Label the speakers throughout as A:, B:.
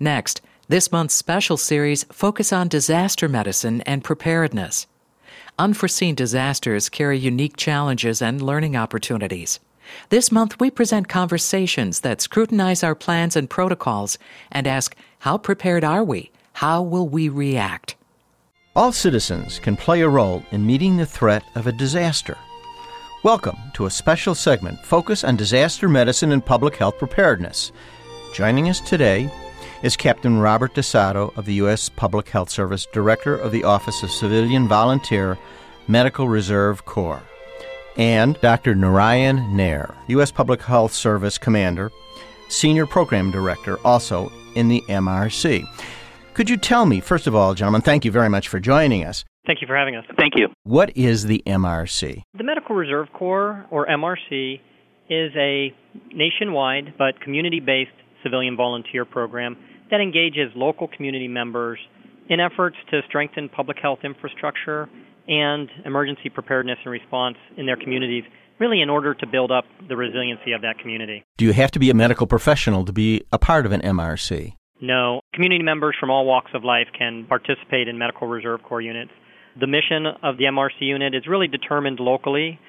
A: Next, this month's special series focus on disaster medicine and preparedness. Unforeseen disasters carry unique challenges and learning opportunities. This month, we present conversations that scrutinize our plans and protocols and ask, how prepared are we? How will we react?
B: All citizens can play a role in meeting the threat of a disaster. Welcome to a special segment focused on disaster medicine and public health preparedness. Joining us today is Captain Robert Tosatto of the U.S. Public Health Service, Director of the Office of Civilian Volunteer Medical Reserve Corps and Dr. Narayan Nair, U.S. Public Health Service Commander, Senior Program Director, also in the MRC. Could you tell me, first of all, gentlemen, thank you very much for joining us.
C: Thank you for having us.
D: Thank you.
B: What is the MRC?
C: The Medical Reserve Corps, or MRC, is a nationwide but community based civilian volunteer program that engages local community members in efforts to strengthen public health infrastructure and emergency preparedness and response in their communities, really in order to build up the resiliency of that community.
B: Do you have to be a medical professional to be a part of an MRC?
C: No. Community members from all walks of life can participate in Medical Reserve Corps units. The mission of the MRC unit is really determined locally,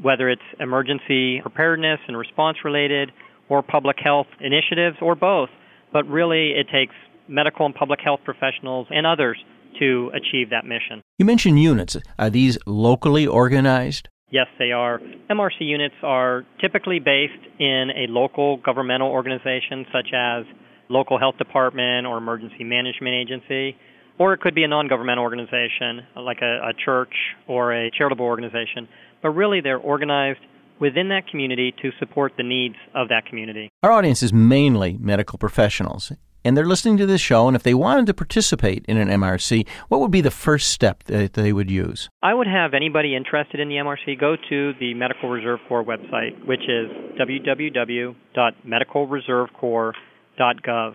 C: whether it's emergency preparedness and response related, or public health initiatives, or both. But really, it takes medical and public health professionals and others to achieve that mission.
B: You mentioned units. Are these locally organized?
C: Yes, they are. MRC units are typically based in a local governmental organization, such as local health department or emergency management agency, or it could be a non governmental organization like a, a church or a charitable organization. But really, they're organized within that community to support the needs of that community.
B: Our audience is mainly medical professionals and they're listening to this show, and if they wanted to participate in an MRC, what would be the first step that they would use?
C: I would have anybody interested in the MRC go to the Medical Reserve Corps website, which is www.medicalreservecorps.gov,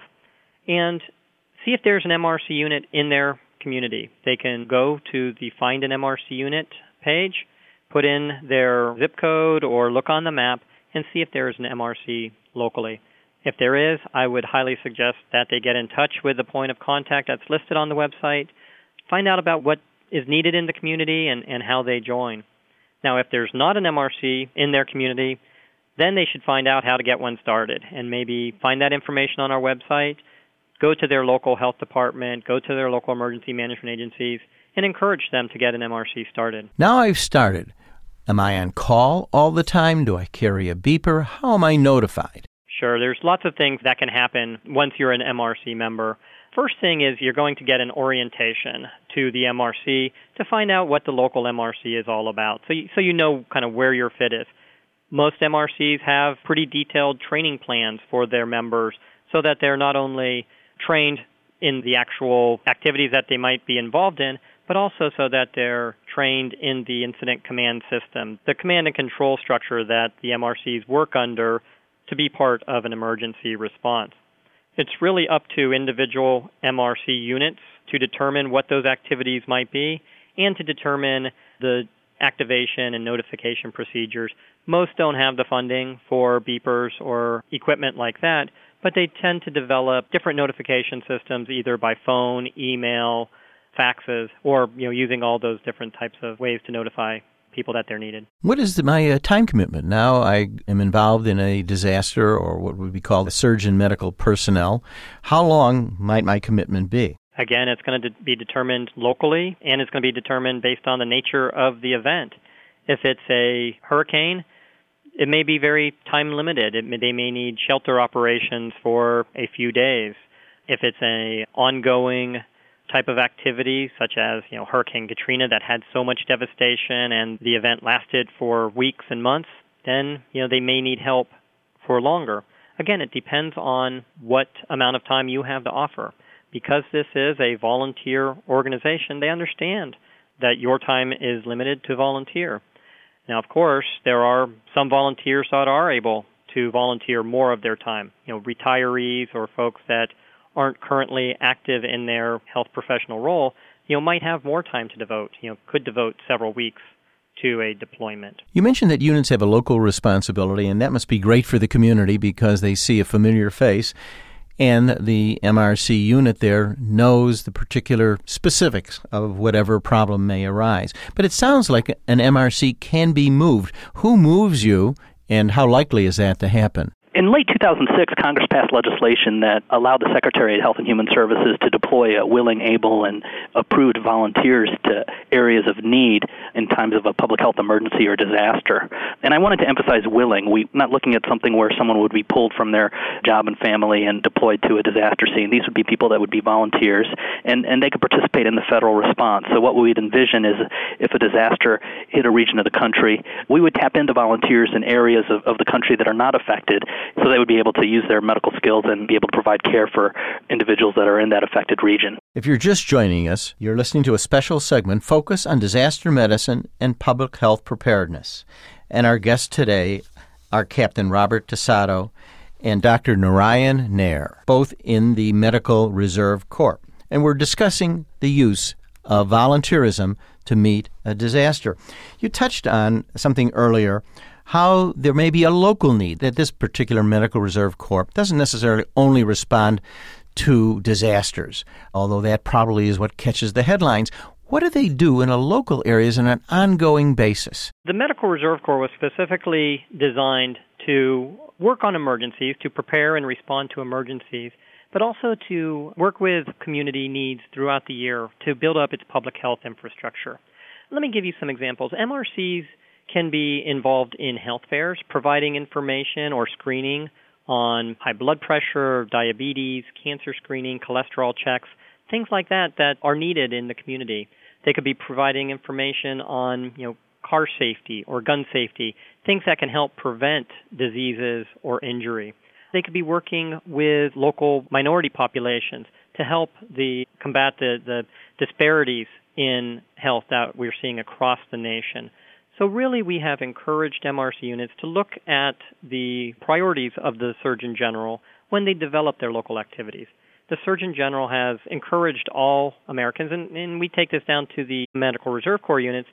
C: and see if there's an MRC unit in their community. They can go to the Find an MRC Unit page, put in their zip code, or look on the map and see if there is an MRC locally. If there is, I would highly suggest that they get in touch with the point of contact that's listed on the website, find out about what is needed in the community and, and how they join. Now, if there's not an MRC in their community, then they should find out how to get one started and maybe find that information on our website, go to their local health department, go to their local emergency management agencies, and encourage them to get an MRC started.
B: Now I've started. Am I on call all the time? Do I carry a beeper? How am I notified?
C: Sure, there's lots of things that can happen once you're an MRC member. First thing is you're going to get an orientation to the MRC to find out what the local MRC is all about. So you, so you know kind of where your fit is. Most MRCs have pretty detailed training plans for their members so that they're not only trained in the actual activities that they might be involved in, but also so that they're trained in the incident command system, the command and control structure that the MRCs work under to be part of an emergency response. It's really up to individual MRC units to determine what those activities might be and to determine the activation and notification procedures. Most don't have the funding for beepers or equipment like that, but they tend to develop different notification systems either by phone, email, faxes, or you know using all those different types of ways to notify people that they're needed.
B: What is my uh, time commitment? Now I am involved in a disaster or what would be called a surge in medical personnel. How long might my commitment be?
C: Again, it's going to de- be determined locally and it's going to be determined based on the nature of the event. If it's a hurricane, it may be very time limited. May, they may need shelter operations for a few days. If it's a ongoing type of activity, such as you know Hurricane Katrina that had so much devastation and the event lasted for weeks and months, then you know they may need help for longer. Again, it depends on what amount of time you have to offer. Because this is a volunteer organization, they understand that your time is limited to volunteer. Now, of course, there are some volunteers that are able to volunteer more of their time. You know, retirees or folks that aren't currently active in their health professional role, you know, might have more time to devote, you know, could devote several weeks to a deployment.
B: You mentioned that units have a local responsibility, and that must be great for the community because they see a familiar face. and the MRC unit there knows the particular specifics of whatever problem may arise. But it sounds like an MRC can be moved. Who moves you, and how likely is that to happen?
D: In late 2006, Congress passed legislation that allowed the Secretary of Health and Human Services to deploy willing, able, and approved volunteers to areas of need in times of a public health emergency or disaster. And I wanted to emphasize willing. We're not looking at something where someone would be pulled from their job and family and deployed to a disaster scene. These would be people that would be volunteers, and, and they could participate in the federal response. So what we'd envision is if a disaster hit a region of the country, we would tap into volunteers in areas of, of the country that are not affected so they would be able to use their medical skills and be able to provide care for individuals that are in that affected region.
B: If you're just joining us, you're listening to a special segment focused on disaster medicine and public health preparedness. And our guests today are Captain Robert Tosatto and Dr. Narayan Nair, both in the Medical Reserve Corps. And we're discussing the use of volunteerism to meet a disaster. You touched on something earlier how there may be a local need that this particular Medical Reserve Corps doesn't necessarily only respond to disasters, although that probably is what catches the headlines. What do they do in a local areas on an ongoing basis?
C: The Medical Reserve Corps was specifically designed to work on emergencies, to prepare and respond to emergencies, but also to work with community needs throughout the year to build up its public health infrastructure. Let me give you some examples. MRCs can be involved in health fairs, providing information or screening on high blood pressure, diabetes, cancer screening, cholesterol checks, things like that that are needed in the community. They could be providing information on, you know, car safety or gun safety, things that can help prevent diseases or injury. They could be working with local minority populations to help the combat the, the disparities in health that we're seeing across the nation. So, really, we have encouraged MRC units to look at the priorities of the Surgeon General when they develop their local activities. The Surgeon General has encouraged all Americans, and, and we take this down to the Medical Reserve Corps units,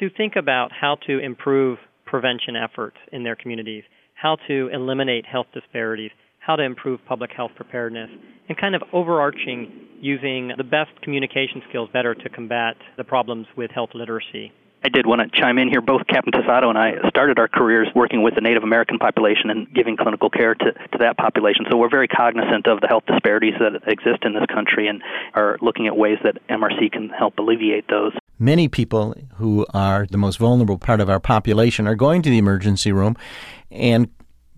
C: to think about how to improve prevention efforts in their communities, how to eliminate health disparities, how to improve public health preparedness, and kind of overarching using the best communication skills better to combat the problems with health literacy.
D: I did want to chime in here. Both Captain Tosatto and I started our careers working with the Native American population and giving clinical care to, to that population. So we're very cognizant of the health disparities that exist in this country and are looking at ways that MRC can help alleviate those.
B: Many people who are the most vulnerable part of our population are going to the emergency room and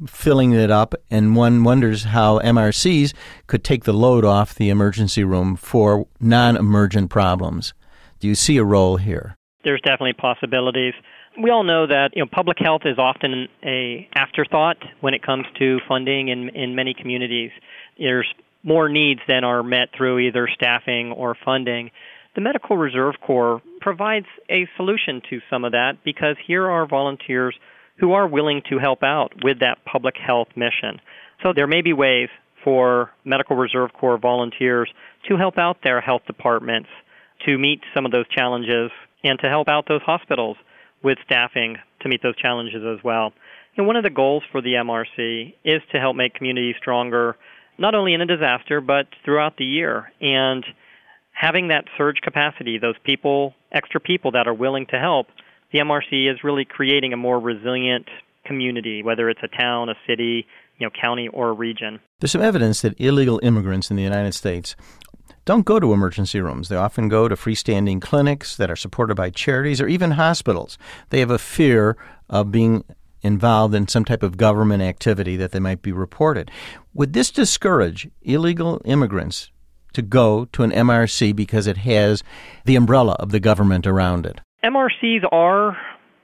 B: filling it up, and one wonders how MRCs could take the load off the emergency room for non emergent problems. Do you see a role here?
C: There's definitely possibilities. We all know that you know public health is often a afterthought when it comes to funding in in many communities. There's more needs than are met through either staffing or funding. The Medical Reserve Corps provides a solution to some of that because here are volunteers who are willing to help out with that public health mission. So there may be ways for Medical Reserve Corps volunteers to help out their health departments to meet some of those challenges and to help out those hospitals with staffing to meet those challenges as well. And one of the goals for the MRC is to help make communities stronger, not only in a disaster, but throughout the year. And having that surge capacity, those people, extra people that are willing to help, the MRC is really creating a more resilient community, whether it's a town, a city, you know, county, or region.
B: There's some evidence that illegal immigrants in the United States don't go to emergency rooms. They often go to freestanding clinics that are supported by charities or even hospitals. They have a fear of being involved in some type of government activity that they might be reported. Would this discourage illegal immigrants to go to an MRC because it has the umbrella of the government around it?
C: MRCs are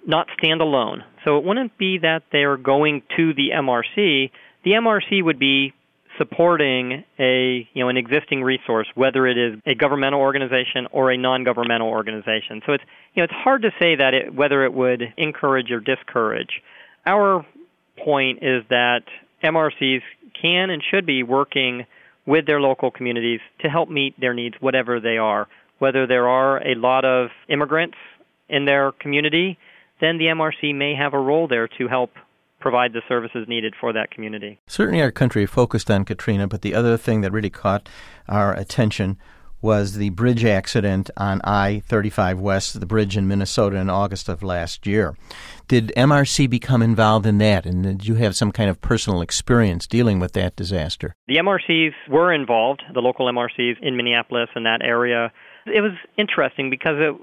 C: not standalone. So it wouldn't be that they're going to the MRC. The MRC would be supporting a you know an existing resource, whether it is a governmental organization or a non-governmental organization. So it's you know it's hard to say that it, whether it would encourage or discourage. Our point is that MRCs can and should be working with their local communities to help meet their needs, whatever they are. Whether there are a lot of immigrants in their community, then the MRC may have a role there to help provide the services needed for that community.
B: Certainly, our country focused on Katrina, but the other thing that really caught our attention was the bridge accident on I 35 West, the bridge in Minnesota in August of last year. Did MRC become involved in that, and did you have some kind of personal experience dealing with that disaster?
C: The MRCs were involved, the local MRCs in Minneapolis and that area. It was interesting because it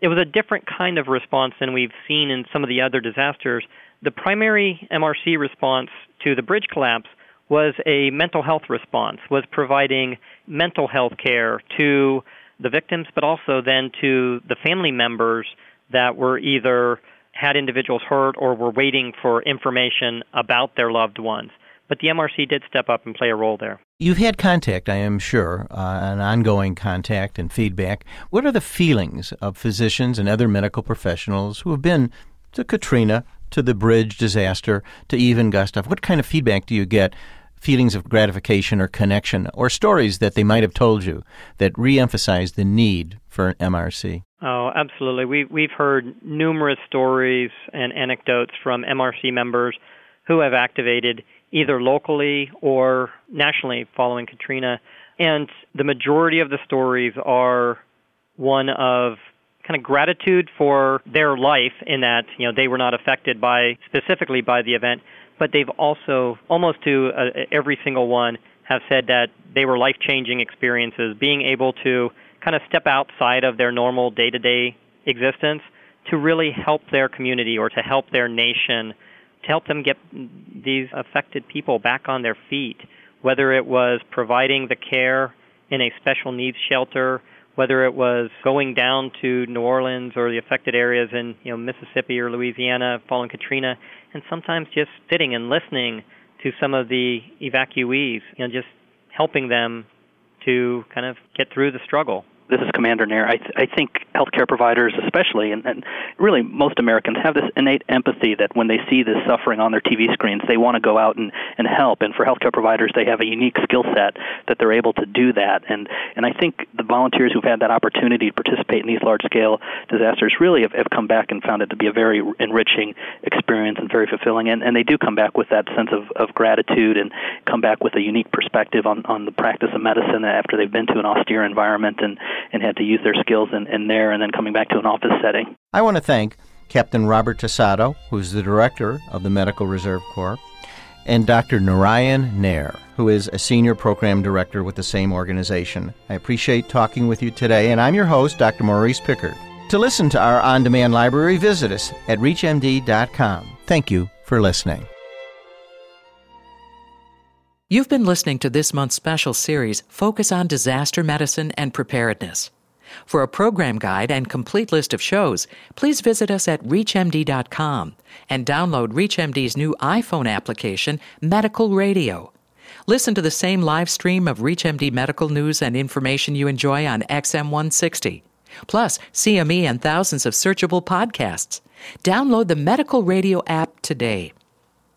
C: it was a different kind of response than we've seen in some of the other disasters. The primary MRC response to the bridge collapse was a mental health response, was providing mental health care to the victims, but also then to the family members that were either had individuals hurt or were waiting for information about their loved ones. But the MRC did step up and play a role there.
B: You've had contact, I am sure, uh, an ongoing contact and feedback. What are the feelings of physicians and other medical professionals who have been to Katrina, to the bridge disaster, to even Gustav? What kind of feedback do you get feelings of gratification or connection or stories that they might have told you that reemphasize the need for an MRC?
C: Oh, absolutely. We, we've heard numerous stories and anecdotes from MRC members who have activated either locally or nationally following Katrina. And the majority of the stories are one of kind of gratitude for their life in that you know they were not affected by specifically by the event but they've also almost to uh, every single one have said that they were life-changing experiences, being able to kind of step outside of their normal day-to-day existence to really help their community or to help their nation, to help them get these affected people back on their feet, whether it was providing the care in a special needs shelter, whether it was going down to New Orleans or the affected areas in you know Mississippi or Louisiana following Katrina, and sometimes just sitting and listening to some of the evacuees, you know, just helping them to kind of get through the struggle.
D: This is Commander Nair. I, th- I think healthcare providers, especially, and, and really most Americans, have this innate empathy that when they see this suffering on their TV screens, they want to go out and, and help. And for healthcare providers, they have a unique skill set that they're able to do that. And and I think the volunteers who've had that opportunity to participate in these large-scale disasters really have, have come back and found it to be a very enriching experience and very fulfilling. And, and they do come back with that sense of, of gratitude and come back with a unique perspective on, on the practice of medicine after they've been to an austere environment and and had to use their skills in, in there and then coming back to an office setting.
B: I want to thank Captain Robert Tosatto, who's the director of the Medical Reserve Corps, and Dr. Narayan Nair, who is a senior program director with the same organization. I appreciate talking with you today, and I'm your host, Dr. Maurice Pickard. To listen to our on demand library, visit us at ReachMD.com. Thank you for listening.
A: You've been listening to this month's special series, Focus on Disaster Medicine and Preparedness. For a program guide and complete list of shows, please visit us at ReachMD.com and download ReachMD's new iPhone application, Medical Radio. Listen to the same live stream of ReachMD medical news and information you enjoy on XM160. Plus, CME and thousands of searchable podcasts. Download the Medical Radio app today.